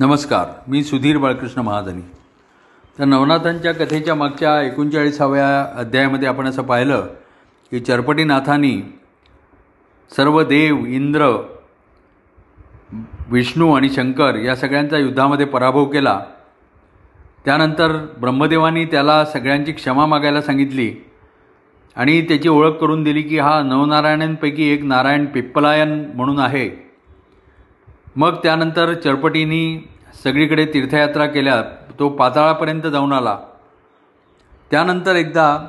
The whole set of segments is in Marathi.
नमस्कार मी सुधीर बाळकृष्ण महाजनी. तर नवनाथांच्या कथेच्या मागच्या एकोणचाळीसाव्या अध्यायामध्ये आपण असं पाहिलं की चरपटीनाथांनी सर्व देव इंद्र विष्णू आणि शंकर या सगळ्यांचा युद्धामध्ये पराभव केला. त्यानंतर ब्रह्मदेवानी त्याला सगळ्यांची क्षमा मागायला सांगितली आणि त्याची ओळख करून दिली की हा नवनारायणांपैकी एक नारायण पिप्पलायन म्हणून आहे. मग त्यानंतर चरपटींनी सगळीकडे तीर्थयात्रा केल्या तो पाताळापर्यंत जाऊन आला. त्यानंतर एकदा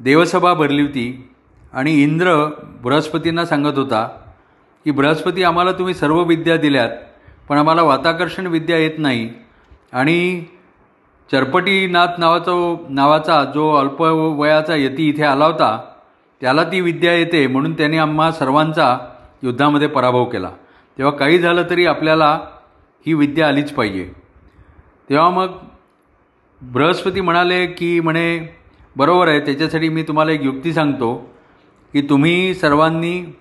देवसभा भरली होती आणि इंद्र बृहस्पतींना सांगत होता की बृहस्पती आम्हाला तुम्ही सर्व विद्या दिल्यात पण आम्हाला वाताकर्षण विद्या येत नाही आणि चरपटीनाथ नावाचा नावाचा जो अल्प वयाचा यती इथे आला होता त्याला ती विद्या येते म्हणून त्याने आम्हा सर्वांचा युद्धामध्ये पराभव केला. तेव्हा काही झालं तरी आपल्याला ही विद्या आलीच पाहिजे. तेव्हा मग बृहस्पती म्हणाले की म्हणे बरोबर आहे त्याच्यासाठी मी तुम्हाला एक युक्ती सांगतो की तुम्ही सर्वांनी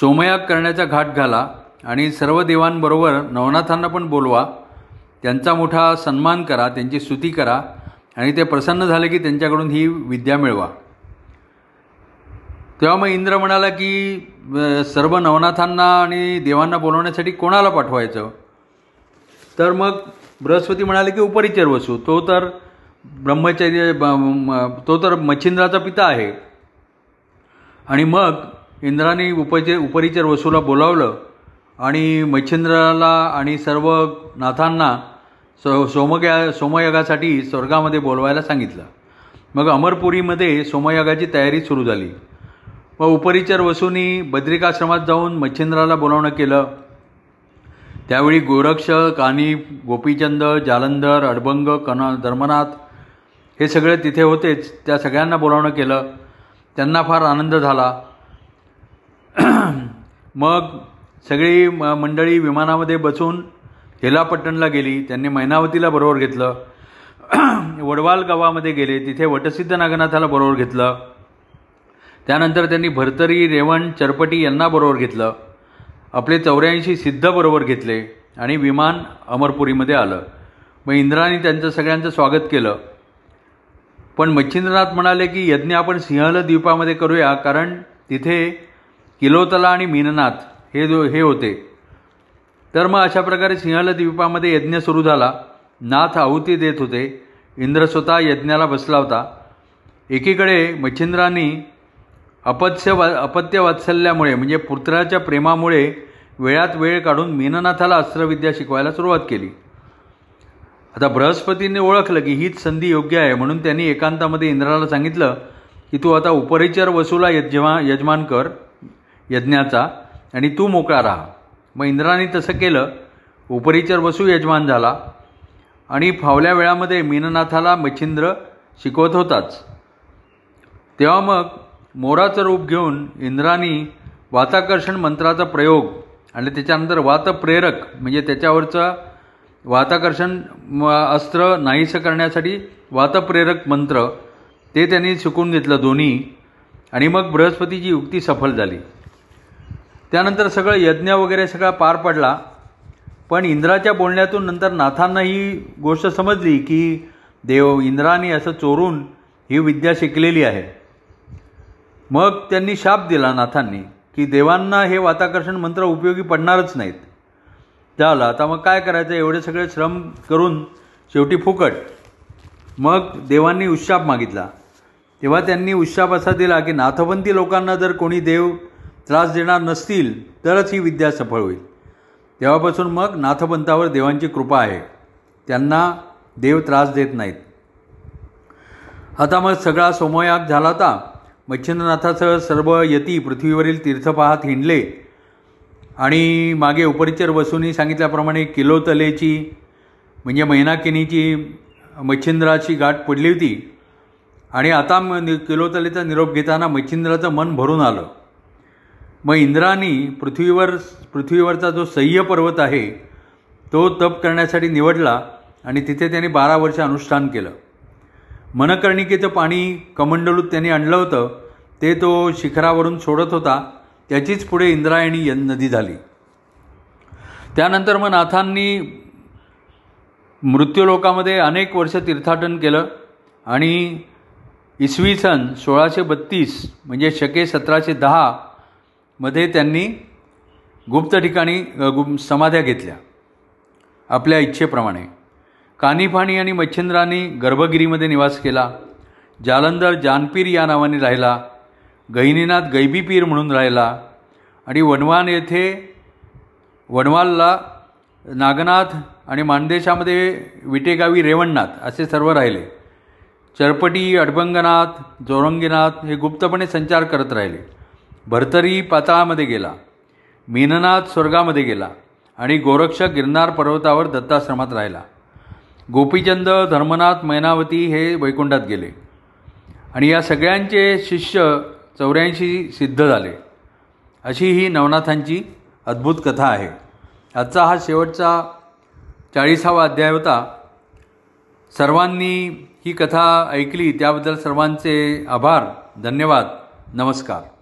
सोमयाग करण्याचा घाट घाला आणि सर्व देवांबरोबर नवनाथांना पण बोलवा. त्यांचा मोठा सन्मान करा त्यांची स्तुती करा आणि ते प्रसन्न झाले की त्यांच्याकडून ही विद्या मिळवा. तेव्हा मग इंद्र म्हणाला की सर्व नवनाथांना आणि देवांना बोलवण्यासाठी कोणाला पाठवायचं? तर मग बृहस्पती म्हणाले की उपरिचर वसू. तो तर ब्रह्मचर्य तो तर मच्छिंद्राचा पिता आहे. आणि मग इंद्राने उपचे उपरिचर वसूला बोलावलं आणि मच्छिंद्राला आणि सर्व नाथांना सो सोमग्या सोमयागासाठी स्वर्गामध्ये बोलवायला सांगितलं. मग अमरपुरीमध्ये सोमयागाची तयारी सुरू झाली. व उपरिचर वसूंनी बद्रिकाश्रमात जाऊन मच्छिंद्राला बोलावणं केलं. त्यावेळी गोरक्ष कानी गोपीचंद जालंधर अडभंग कन धर्मनाथ हे सगळे तिथे होतेच. त्या सगळ्यांना बोलावणं केलं. त्यांना फार आनंद झाला. मग सगळी म मंडळी विमानामध्ये बसून हेलापट्टणला गेली. त्यांनी मैनावतीला बरोबर घेतलं. वडवाल गावामध्ये गेले. तिथे वटसिद्ध नागनाथाला बरोबर घेतलं. त्यानंतर त्यांनी भरतरी रेवण चरपटी यांना बरोबर घेतलं. आपले चौऱ्याऐंशी सिद्ध बरोबर घेतले आणि विमान अमरपुरीमध्ये आलं. मग इंद्राने त्यांचं सगळ्यांचं स्वागत केलं. पण मच्छिंद्रनाथ म्हणाले की यज्ञ आपण सिंहल द्वीपामध्ये करूया कारण तिथे किलोतला आणि मीननाथ हे जो हे होते. तर मग अशा प्रकारे सिंहल द्वीपामध्ये यज्ञ सुरू झाला. नाथ आहुती देत होते. इंद्र स्वतः यज्ञाला बसला होता. एकीकडे मच्छिंद्रांनी अपत्य वा अपत्य वात्सल्यामुळे म्हणजे पुत्राच्या प्रेमामुळे वेळात वेळ काढून मीननाथाला अस्त्रविद्या शिकवायला सुरुवात केली. आता बृहस्पतीने ओळखलं की हीच संधी योग्य आहे म्हणून त्यांनी एकांतामध्ये इंद्राला सांगितलं की तू आता उपरिचर वसूला यजमा यजमान कर यज्ञाचा आणि तू मोकळा राहा. मग इंद्राने तसं केलं. उपरिचर वसू यजमान झाला आणि फावल्या वेळामध्ये मीननाथाला मच्छिंद्र शिकवत होताच. तेव्हा मग मोराचं रूप घेऊन इंद्रानी वाताकर्षण मंत्राचा प्रयोग आणि त्याच्यानंतर वातप्रेरक म्हणजे त्याच्यावरचं वाताकर्षण अस्त्र नाहीसं करण्यासाठी वातप्रेरक मंत्र ते त्यांनी शिकून घेतलं दोन्ही. आणि मग बृहस्पतीची युक्ती सफल झाली. त्यानंतर सगळं यज्ञ वगैरे सगळा पार पडला. पण इंद्राच्या बोलण्यातून नंतर नाथांना ही गोष्ट समजली की देव इंद्राने असं चोरून ही विद्या शिकलेली आहे. मग त्यांनी शाप दिला नाथांनी की देवांना हे वाताकर्षण मंत्र उपयोगी पडणारच नाहीत. त्याला आता मग काय करायचं? एवढे सगळे श्रम करून शेवटी फुकट. मग देवांनी उशाप मागितला. तेव्हा त्यांनी उशाप असा दिला की नाथवंती लोकांना जर कोणी देव त्रास देणार नसतील तरच ही विद्या सफळ होईल. तेव्हापासून मग नाथपंथावर देवांची कृपा आहे. त्यांना देव त्रास देत नाहीत. आता मग सगळा सोमयाग झाला होता. मच्छिंद्रनाथासह सर्व यती पृथ्वीवरील तीर्थ पाहत हिंडले. आणि मागे उपरिचर वसूंनी सांगितल्याप्रमाणे किलोतलेची म्हणजे मैनाकिनीची मच्छिंद्राची गाठ पडली होती. आणि आता किलोतलेचा निरोप घेताना मच्छिंद्राचं मन भरून आलं. मग इंद्रानी पृथ्वीवर पृथ्वीवरचा जो सह्य पर्वत आहे तो तप करण्यासाठी निवडला आणि तिथे त्यांनी बारा वर्ष अनुष्ठान केलं. मनकर्णिकेचं पाणी कमंडलूत त्यांनी आणलं होतं. ते तो शिखरावरून सोडत होता त्याचीच पुढे इंद्रायणी नदी झाली. त्यानंतर मग नाथांनी मृत्यूलोकामध्ये अनेक वर्ष तीर्थाटन केलं आणि इसवी सन सोळाशे बत्तीस म्हणजे शके सतराशे दहामध्ये त्यांनी गुप्त ठिकाणी गु गुप समाध्या घेतल्या आपल्या इच्छेप्रमाणे. कानिफाणी आणि मच्छिंद्रांनी गर्भगिरीमध्ये निवास केला जालंधर जानपीर या नावाने राहिला गहिनीनाथ गैबीपीर म्हणून राहिला. आणि वनवान येथे वनवालला नागनाथ आणि मानदेशामध्ये विटेगावी रेवणनाथ असे सर्व राहिले. चरपटी अडबंगनाथ जोरंगीनाथ हे गुप्तपणे संचार करत राहिले. भरतरी पाताळामध्ये गेला. मीननाथ स्वर्गामध्ये गेला. आणि गोरक्ष गिरनार पर्वतावर दत्ताश्रमात राहिला. गोपीचंद धर्मनाथ मैनावती हे वैकुंठात गेले. आणि या सगळ्यांचे शिष्य चौऱ्याऐंशी सिद्ध झाले. अशी ही नवनाथांची अद्भुत कथा आहे. आजचा हा शेवटचा चाळीसावा अध्याय होता. सर्वांनी ही कथा ऐकली त्याबद्दल सर्वांचे आभार धन्यवाद नमस्कार.